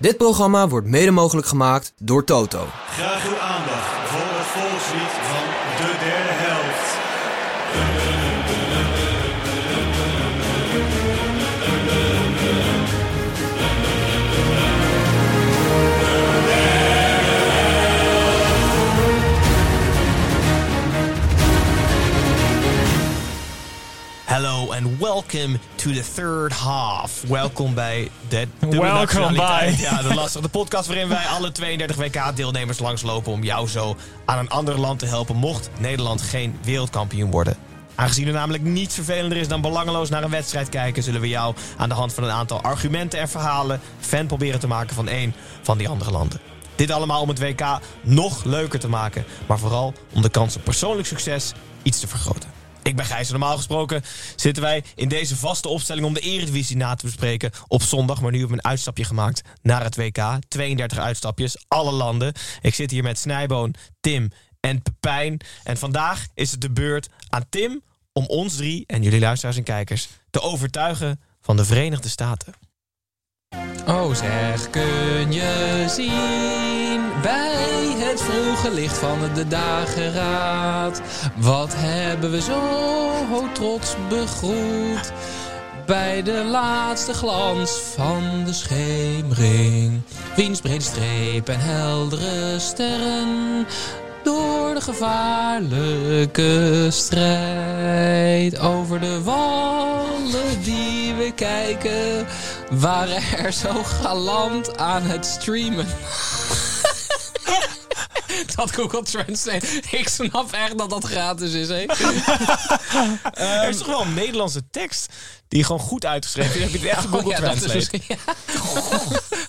Dit programma wordt mede mogelijk gemaakt door Toto. Graag uw aandacht voor het volkslied van Hello and welcome to the third half. Welkom bij de Welkom bij. Ja, de lastige de podcast waarin wij alle 32 WK-deelnemers langslopen om jou zo aan een ander land te helpen mocht Nederland geen wereldkampioen worden. Aangezien er namelijk niets vervelender is dan belangeloos naar een wedstrijd kijken, zullen we jou aan de hand van een aantal argumenten en verhalen fan proberen te maken van één van die andere landen. Dit allemaal om het WK nog leuker te maken, maar vooral om de kans op persoonlijk succes iets te vergroten. Ik ben Gijs normaal gesproken zitten wij in deze vaste opstelling om de Eredivisie na te bespreken op zondag. Maar nu hebben we een uitstapje gemaakt naar het WK. 32 uitstapjes, alle landen. Ik zit hier met Snijboon, Tim en Pepijn. En vandaag is het de beurt aan Tim om ons drie en jullie luisteraars en kijkers te overtuigen van de Verenigde Staten. Oh zeg, kun je zien bij het vroege licht van de dageraad? Wat hebben we zo trots begroet bij de laatste glans van de schemering? Wiens brede streep en heldere sterren door de gevaarlijke strijd over de wallen die we kijken, waren er zo galant aan het streamen. Dat Google Translate. Ik snap echt dat dat gratis is, hè? er is toch wel een Nederlandse tekst die gewoon goed uitgeschreven is. Heb je echt Google oh, ja, dat is Translate? ja.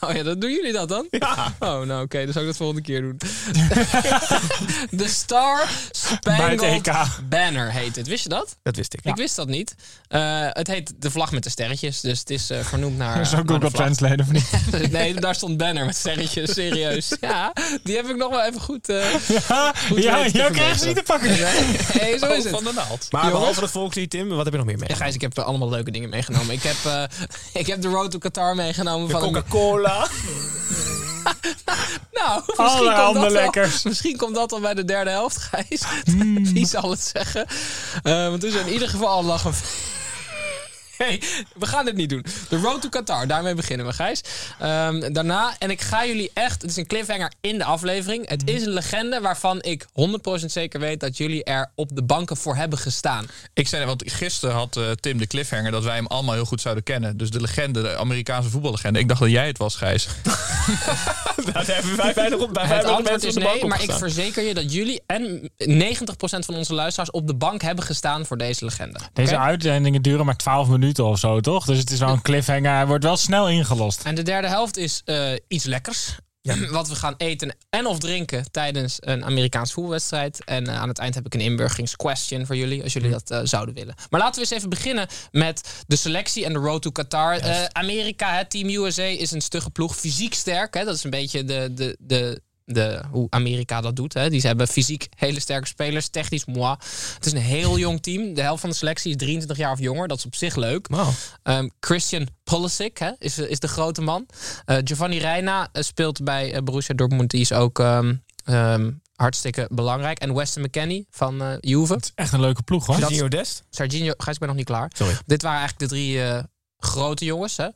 Oh ja, dat doen jullie dat dan? Ja. Oh, nou oké, dan zou ik dat volgende keer doen. De Star Spangled. Banner heet het. Wist je dat? Dat wist ik. Ik wist dat niet. Eh, het heet de vlag met de sterretjes, dus het is eh, vernoemd naar. De Google. Translate, of niet? nee, daar stond banner met sterretjes, serieus. Ja, die heb ik nog wel even goed. Eh Ja, Goed ja, krijgen ze niet te pakken. Nee, zo is het. de naald. Maar behalve het volkslied, Tim, wat heb je nog meer mee? Ja, Gijs, ik heb eh, allemaal leuke dingen meegenomen. Ik heb, eh, ik heb de Road to Qatar meegenomen. van een- Coca-Cola. Nou, misschien komt, dat wel, lekkers. misschien komt dat al bij de derde helft, Gijs. Wie zal het zeggen? Eh, want dus in ieder geval nog een... We gaan dit niet doen. De Road to Qatar, daarmee beginnen we, Gijs. Ehm, daarna, en ik ga jullie echt... Het is een cliffhanger in de aflevering. Het is een legende waarvan ik 100% zeker weet... dat jullie er op de banken voor hebben gestaan. Ik zei, want gisteren had eh, Tim de cliffhanger dat wij hem allemaal heel goed zouden kennen. Dus de legende, de Amerikaanse voetballegende. Ik dacht dat jij het was, Gijs. Daar hebben wij weinig op. Bij Het weinig antwoord mensen is op de bank nee, maar ik verzeker je dat jullie en 90% van onze luisteraars op de bank hebben gestaan voor deze legende. Deze Oké? uitzendingen duren maar 12 minuten of zo, toch? Dus het is wel een cliffhanger. Hij wordt wel snel ingelost. En de derde helft is eh, iets lekkers. Wat we gaan eten en of drinken tijdens een Amerikaans voetbalwedstrijd. En eh, aan het eind heb ik een inburgeringsquestion voor jullie, als jullie dat eh, zouden willen. Maar laten we eens even beginnen met de selectie en de road to Qatar. Amerika, het Team USA, is een stugge ploeg. Fysiek sterk, hè? dat is een beetje de, de, de, de, hoe Amerika dat doet. Hè? Die ze hebben fysiek hele sterke spelers, technisch moi. Het is een heel jong team. De helft van de selectie is 23 jaar of jonger. Dat is op zich leuk. Ehm, Christian Pulisic hè, is, is de grote man. Eh, Giovanni Reina eh, speelt bij eh, Borussia Dortmund. Die is ook ehm, ehm, hartstikke belangrijk. En Weston McKennie van eh Juve. Het is echt een leuke ploeg, hoor. Sergio Dest? Serginho, Gijs, ik ben nog niet klaar. Sorry. Dit waren eigenlijk de drie eh, grote jongens. Hè?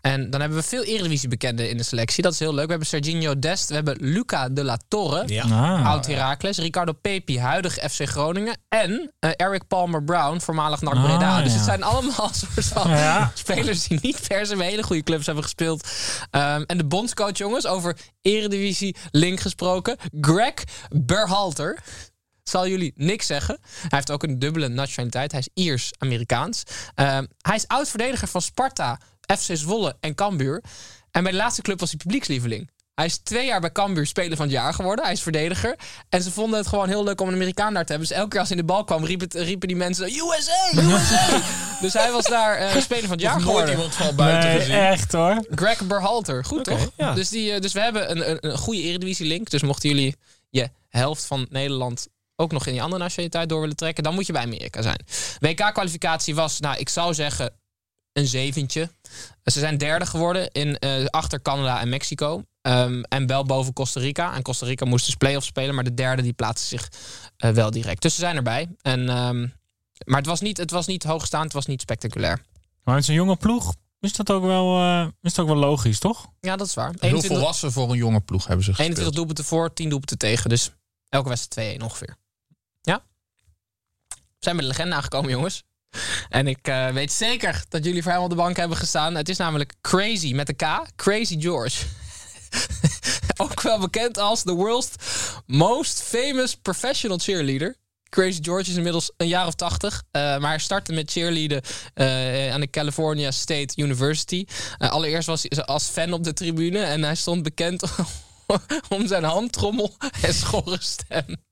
En dan hebben we veel Eredivisie bekenden in de selectie. Dat is heel leuk. We hebben Serginho Dest. We hebben Luca de la Torre. Ja. Ah. Oud Heracles, Ricardo Pepi, huidig FC Groningen. En eh, Eric Palmer Brown, voormalig NAC Ah, Breda. dus ja. het zijn allemaal soort van Ja. spelers die niet per se bij hele goede clubs hebben gespeeld. Ehm, en de bondscoach, jongens, over Eredivisie link gesproken. Greg Berhalter. Zal jullie niks zeggen. Hij heeft ook een dubbele nationaliteit. Hij is Iers-Amerikaans. Ehm, hij is oud-verdediger van Sparta FC Zwolle en Cambuur. En bij de laatste club was hij publiekslieveling. Hij is twee jaar bij Cambuur speler van het jaar geworden. Hij is verdediger. En ze vonden het gewoon heel leuk om een Amerikaan daar te hebben. Dus elke keer als hij in de bal kwam, riep het, riepen die mensen... USA! USA! dus hij was daar eh, speler van het jaar Nooit geworden. iemand van buiten Nee, gezien. echt hoor. Greg Berhalter. Goed, toch? ja. Dus, die, eh, dus we hebben een, een, een goede Eredivisie-link. Dus mochten jullie je helft van Nederland ook nog in die andere nationaliteit door willen trekken... dan moet je bij Amerika zijn. WK-kwalificatie was, nou, ik zou zeggen, een zeventje. Ze zijn derde geworden in, eh, achter Canada en Mexico. Ehm, en wel boven Costa Rica. En Costa Rica moest dus play-offs spelen. Maar de derde die plaatste zich eh, wel direct. Dus ze zijn erbij. En, ehm, maar het was, niet, het was niet hoogstaand. Het was niet spectaculair. Maar met zo'n jonge ploeg is dat ook wel, eh, is dat ook wel logisch, toch? Ja, dat is waar. Heel 21, volwassen voor een jonge ploeg hebben ze gespeeld. 21 doelpunten voor, 10 doelpunten tegen. Dus elke wedstrijd 2-1 ongeveer. Zijn bij de legende aangekomen, jongens. En ik eh, weet zeker dat jullie voor hem op de bank hebben gestaan. Het is namelijk Crazy met de K. Crazy George. Ook wel bekend als the world's most famous professional cheerleader. Crazy George is inmiddels een jaar of tachtig. eh, maar hij startte met cheerleaden eh, aan de California State University. Allereerst was hij als fan op de tribune. En hij stond bekend om zijn handtrommel en schorre stem.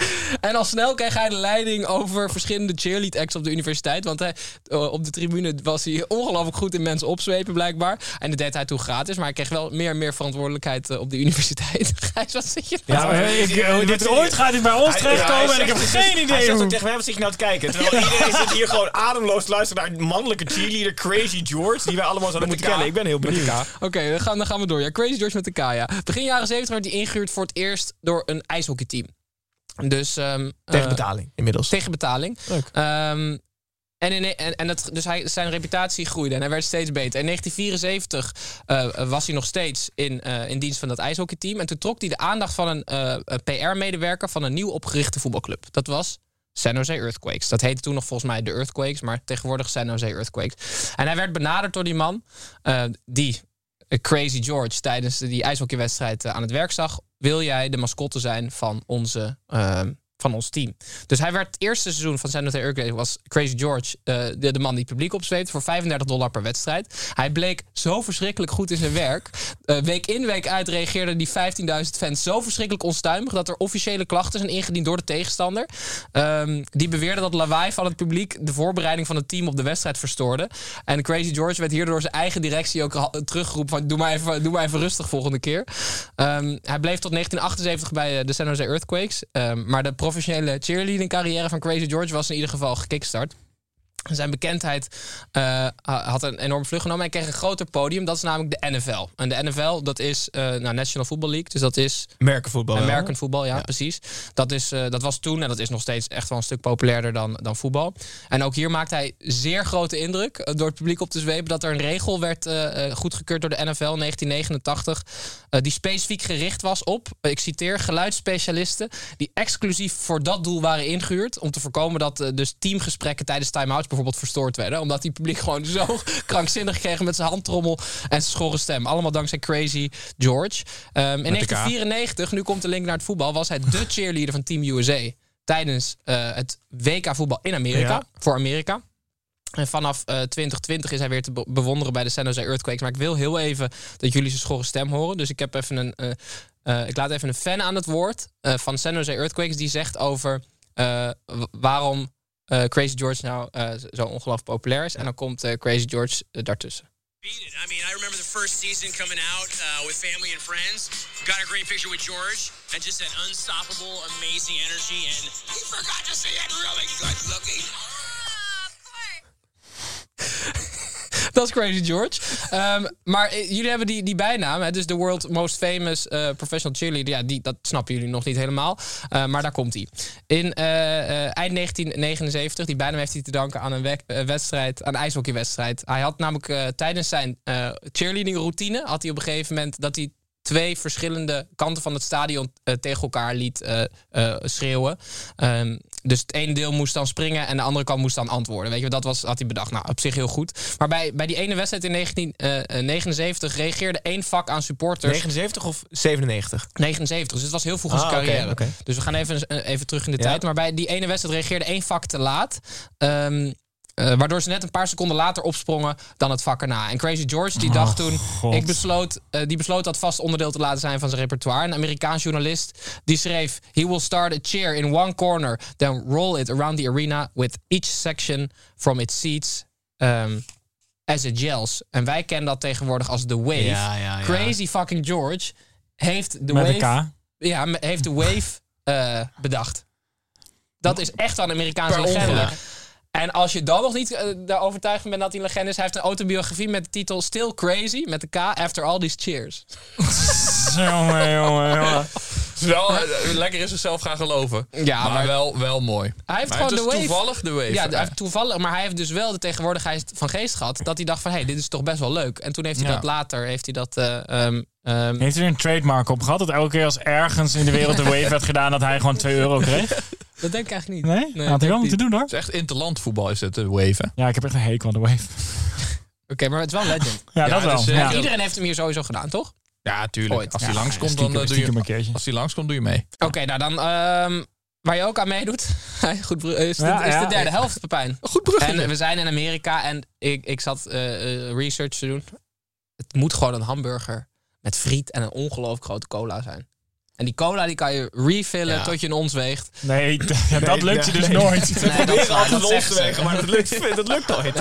En al snel kreeg hij de leiding over verschillende cheerlead acts op de universiteit. Want hij, eh, op de tribune was hij ongelooflijk goed in mensen opzwepen, blijkbaar. En dat deed hij toen gratis. Maar hij kreeg wel meer en meer verantwoordelijkheid eh, op de universiteit. Gijs, wat zit je nou? Ja, maar ik, ik- dit ooit gaat dit bij ons terechtkomen en ik heb geen Hij idee zegt hoe. ook tegen mij, wat zit je nou te kijken? Terwijl iedereen zit hier gewoon ademloos te luisteren naar een mannelijke cheerleader Crazy George, die wij allemaal zouden moeten kennen. Ik ben heel benieuwd. Oké, dan, gaan, dan gaan we door. Ja, Crazy George met de K, ja. Begin jaren 70 werd hij ingehuurd voor het eerst door een ijshockeyteam. Dus, ehm, Tegen eh, betaling, inmiddels. tegen betaling. Leuk. Ehm, en, in, en, en het, dus hij, zijn reputatie groeide en hij werd steeds beter. In 1974 eh, was hij nog steeds in, eh, in dienst van dat ijshockeyteam. En toen trok hij de aandacht van een, PR-medewerker van een nieuw opgerichte voetbalclub. Dat was San Jose Earthquakes. Dat heette toen nog volgens mij de Earthquakes, maar tegenwoordig San Jose Earthquakes. En hij werd benaderd door die man die Crazy George tijdens die ijshockeywedstrijd eh, aan het werk zag. Wil jij de mascotte zijn van onze eh, van ons team. Dus hij werd het eerste seizoen van San Jose Earthquakes was Crazy George eh, de, de man die het publiek opzweept voor 35 dollar per wedstrijd. Hij bleek zo verschrikkelijk goed in zijn werk. Eh, week in, week uit reageerden die 15.000 fans zo verschrikkelijk onstuimig dat er officiële klachten zijn ingediend door de tegenstander. Ehm, die beweerden dat lawaai van het publiek de voorbereiding van het team op de wedstrijd verstoorde. En Crazy George werd hierdoor zijn eigen directie ook teruggeroepen van doe maar even, doe maar even rustig volgende keer. Ehm, hij bleef tot 1978 bij eh, de San Jose Earthquakes. Ehm, maar de professionele cheerleading carrière van Crazy George was in ieder geval gekickstart. Zijn bekendheid eh, ha- had een enorm vlucht genomen. Hij kreeg een groter podium. Dat is namelijk de NFL. En de NFL, dat is eh nou, National Football League. Dus dat is Merkenvoetbal. American voetbal, ja, precies. Dat, is, eh, dat was toen en dat is nog steeds echt wel een stuk populairder dan, dan voetbal. En ook hier maakte hij zeer grote indruk door het publiek op te zwepen dat er een regel werd goedgekeurd door de NFL in 1989, eh, die specifiek gericht was op, ik citeer, geluidsspecialisten die exclusief voor dat doel waren ingehuurd om te voorkomen dat dus teamgesprekken tijdens time-outs bijvoorbeeld verstoord werden, omdat die publiek gewoon zo krankzinnig kregen met zijn handtrommel en zijn schorre stem. Allemaal dankzij Crazy George. Ehm, in de K. 1994, nu komt de link naar het voetbal, was hij de cheerleader van Team USA tijdens eh, het WK voetbal in Amerika, Ja. voor Amerika. En vanaf eh, 2020 is hij weer te be- bewonderen bij de San Jose Earthquakes. Maar ik wil heel even dat jullie zijn schorre stem horen. Dus ik heb even een, eh, eh, ik laat even een fan aan het woord eh, van San Jose Earthquakes die zegt over eh, waarom eh, Crazy George nou eh, zo ongelooflijk populair is. En dan komt eh, Crazy George daartussen. beat it. I mean, I remember the first season coming out uh, with family and friends. Got a great picture with George, and just that unstoppable, amazing energy. And he forgot to say it really good looking. Dat is Crazy George. Ehm, maar eh, jullie hebben die, die bijnaam, hè, dus de World Most Famous eh, Professional Cheerleader. Ja, die, dat snappen jullie nog niet helemaal. Eh, maar daar komt hij. In eind 1979, die bijnaam heeft hij te danken aan een we- wedstrijd, aan een ijshockeywedstrijd. Hij had namelijk tijdens zijn cheerleading routine, had hij op een gegeven moment dat hij twee verschillende kanten van het stadion eh, tegen elkaar liet eh, eh, schreeuwen. Ehm, dus het ene deel moest dan springen en de andere kant moest dan antwoorden. Weet je, dat was, had hij bedacht. Nou, op zich heel goed. Maar bij, bij die ene wedstrijd in 1979 reageerde één vak aan supporters. 79 of 97? 79, dus het was heel vroeg in zijn Ah, carrière. Dus we gaan even, even terug in de Ja. tijd. Maar bij die ene wedstrijd reageerde één vak te laat. Ehm, Eh, waardoor ze net een paar seconden later opsprongen dan het vak erna. En Crazy George die dacht toen, God. ik besloot, eh, die besloot dat vast onderdeel te laten zijn van zijn repertoire. Een Amerikaans journalist die schreef: He will start a chair in one corner, then roll it around the arena with each section from its seats. um, as it gels. En wij kennen dat tegenwoordig als de wave. Ja, ja, ja. Crazy fucking George heeft de Met wave ja, heeft de Wave eh, bedacht. Dat is echt een Amerikaanse legende. En als je dan nog niet eh, daar overtuigd van bent dat hij een legende is... hij heeft een autobiografie met de titel Still Crazy, met de K, After All These Cheers. Jongen, jongen, jongen. is wel eh, lekker in zichzelf gaan geloven. Ja, maar, maar- wel, wel mooi. Hij heeft Maar gewoon het de is wave. toevallig de wave. Ja, hij heeft toevallig, maar hij heeft dus wel de tegenwoordigheid van geest gehad... dat hij dacht van, hé, hey, dit is toch best wel leuk. En toen heeft hij Ja. dat later, heeft hij dat... eh, ehm, ehm, Heeft hij er een trademark op gehad? Dat elke keer als ergens in de wereld een wave werd gedaan, dat hij gewoon 2 euro kreeg? Dat denk ik eigenlijk niet. Nee? Nee, Had hij denk wel moeten niet. doen hoor. Het is echt interlandvoetbal is het, de waven. Ja, ik heb echt een hekel aan de wave. Oké, maar het is wel een legend. Ja, Ja, dat wel. dus, eh, ja. Ja. Iedereen heeft hem hier sowieso gedaan, toch? Ja, tuurlijk. Ooit. Als Ja, hij langskomt, dan, stiekem- eh, doe een je, keertje. als hij langskomt, doe je mee. Oké, nou dan... ehm, waar je ook aan meedoet, goed, is, de, Ja, is de ja. derde helft, Pepijn. Goed bruggetje. En we zijn in Amerika en ik, ik zat eh, research te doen. Het moet gewoon een hamburger met friet en een ongelooflijk grote cola zijn. En die cola die kan je refillen Ja. tot je een ons weegt. Nee, ja, dat lukt je dus nee. nooit. Nee, dat is zeggen ze. wegen, maar dat lukt, dat lukt nooit.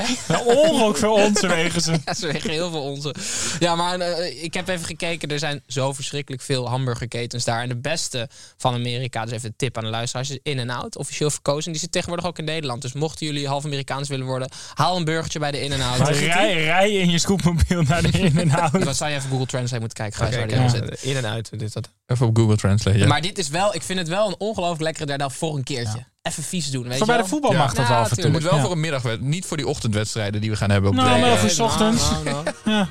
Ongelooflijk veel onze wegen ze. Ja, ze wegen heel veel onze. Ja, maar eh, ik heb even gekeken. Er zijn zo verschrikkelijk veel hamburgerketens daar. En de beste van Amerika, dus even een tip aan de luisteraars, is In-N-Out. Officieel verkozen. Die zit tegenwoordig ook in Nederland. Dus mochten jullie half Amerikaans willen worden, haal een burgertje bij de In-N-Out. Rij, rij in je scootmobiel naar de in en out. Dan zou je even Google Translate moeten kijken, aan zit. In en uit. Dit, dat. Even op Google Translate. Ja. Maar dit is wel, ik vind het wel een ongelooflijk lekkere derde helft voor een keertje. Even vies doen, weet Voor je bij de wel? voetbal Ja. mag dat Ja, wel af en toe. Moet wel Ja. voor een middagwed, niet voor die ochtendwedstrijden die we gaan hebben op Nou, de... maar Eh, voor 's ochtends. nou, nou. Ja.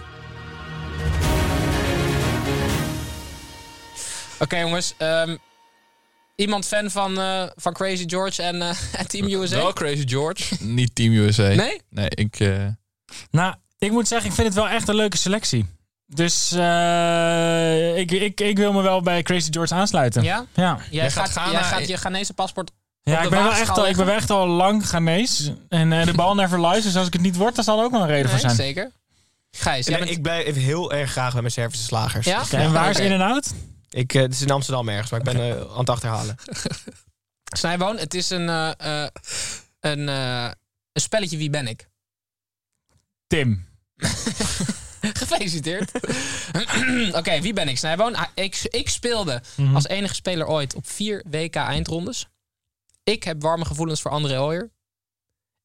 Oké jongens, ehm, iemand fan van, eh, van Crazy George en, eh, Team USA? Wel Crazy George, niet Team USA. Nee? Nee, ik... eh, Nou, ik moet zeggen, ik vind het wel echt een leuke selectie. Dus eh, ik, ik, ik wil me wel bij Crazy George aansluiten. Ja? Ja, Jij, gaat gaat, Ghana- jij gaat je Ghanese paspoort... ja ik, ben wel echt al, ik ben echt al lang Ghanese. En eh, de bal never lies. Dus als ik het niet word, dan zal er ook wel een reden voor Nee, zijn. zeker. Gijs, jij Ja, bent... ik blijf heel erg graag bij mijn Servische slagers. Ja? En waar is in en out? Ik, eh, het is in Amsterdam ergens, maar ik ben aan het achterhalen. Snijboon, het is een, eh, eh, een, eh, een spelletje Wie ben ik? Tim. Gefeliciteerd. Oké, wie ben ik, Snijboon? Ah, Ik, ik speelde Mhm. als enige speler ooit op vier WK-eindrondes. Ik heb warme gevoelens voor André Ooyer.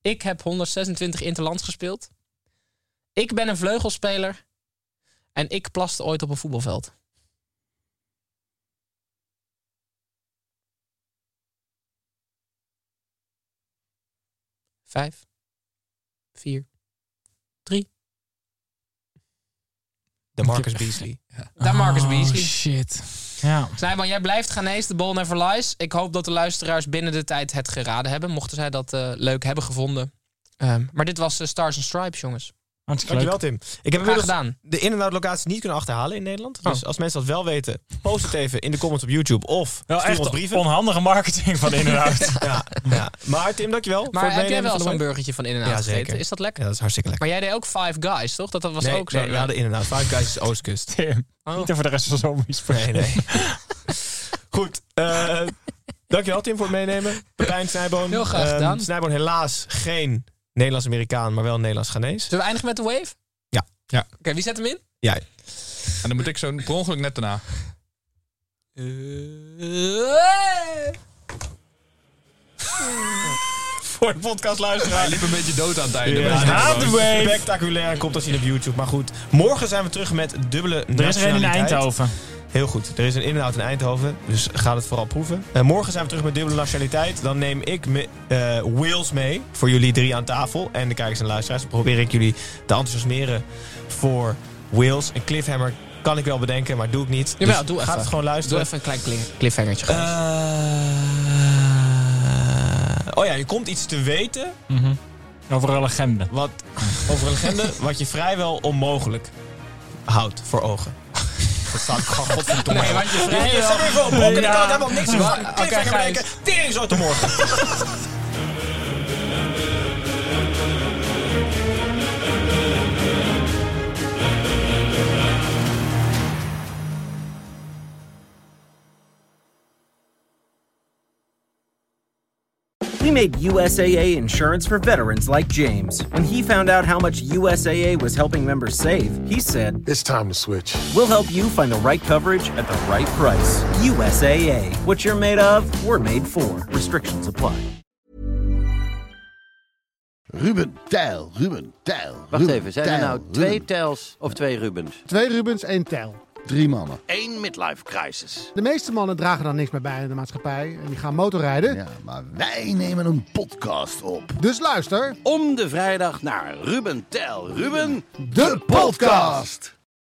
Ik heb 126 interlands gespeeld. Ik ben een vleugelspeler. En ik plaste ooit op een voetbalveld. Vijf. Vier. De Marcus Beasley. Daar Marcus Oh, Beasley. shit. Ja. Snijman, jij blijft Ghanese, de ball never lies. Ik hoop dat de luisteraars binnen de tijd het geraden hebben. Mochten zij dat eh, leuk hebben gevonden. Ehm, maar dit was eh, Stars and Stripes, jongens. Hartstikke leuk. Dankjewel, Tim. Ik heb inmiddels gedaan. de in- en out-locatie niet kunnen achterhalen in Nederland. Dus Oh. als mensen dat wel weten, post het even in de comments op YouTube of Wel stuur echt ons brieven. onhandige marketing van in en out. ja, ja. Maar Tim, dankjewel. Maar voor het heb jij meenemen wel de zo'n burgertje van In-N-Out Ja, gegeten? Is dat lekker? Ja, dat is hartstikke lekker. Maar jij deed ook Five Guys, toch? Dat, dat was nee, ook zo. nee, we hadden in en out. Five Guys is Oostkust. Tim. Oh. Niet over de rest van zo'n Nee, nee. Goed. eh dankjewel Tim voor het meenemen. Pepijn Snijboon. Heel graag Ehm, gedaan. Snijboon helaas geen Nederlands-Amerikaan, maar wel Nederlands-Ghanees. Zullen we eindigen met de wave? Ja. Ja. Oké, wie zet hem in? Jij. en dan moet ik zo per ongeluk net daarna. Voor de podcastluisteraar. Hij liep een beetje dood aan het einde. Ja, de wave. Spectaculair en komt te zien op YouTube. Maar goed, morgen zijn we terug met dubbele Er is er een in. Eindhoven. Heel goed. Er is een in-en-out in Eindhoven, dus ga het vooral proeven. En morgen zijn we terug met dubbele nationaliteit. Dan neem ik me, eh, Wales mee voor jullie drie aan tafel. En de kijkers en luisteraars. Dan probeer ik jullie te enthousiasmeren voor Wales. Een cliffhammer kan ik wel bedenken, maar doe ik niet. Jawel, Dus doe Ga even. het gewoon Doe luisteren. even een klein cli- cliffhangertje. Eh, oh ja, je komt iets te weten Over een legende. wat, over een legende wat je vrijwel onmogelijk houdt voor ogen. Gewoon godverdomme. Nee, want je je zet me even op ik Ja. helemaal niks oké, bedenken. Tering zo te morgen. Made USAA insurance for veterans like James. When he found out how much USAA was helping members save, he said, It's time to switch. We'll help you find the right coverage at the right price. USAA. What you're made of, we're made for. Restrictions apply. Ruben Tijl, Ruben Tijl. Wacht Ruben even, zijn er Tijl, nou twee Ruben. Tels of twee Rubens? Twee Rubens, één Tel. Drie mannen. Eén midlife crisis. De meeste mannen dragen dan niks meer bij in de maatschappij en die gaan motorrijden. Ja, maar wij nemen een podcast op. Dus luister. Om de vrijdag naar Ruben Tel. Ruben, De podcast!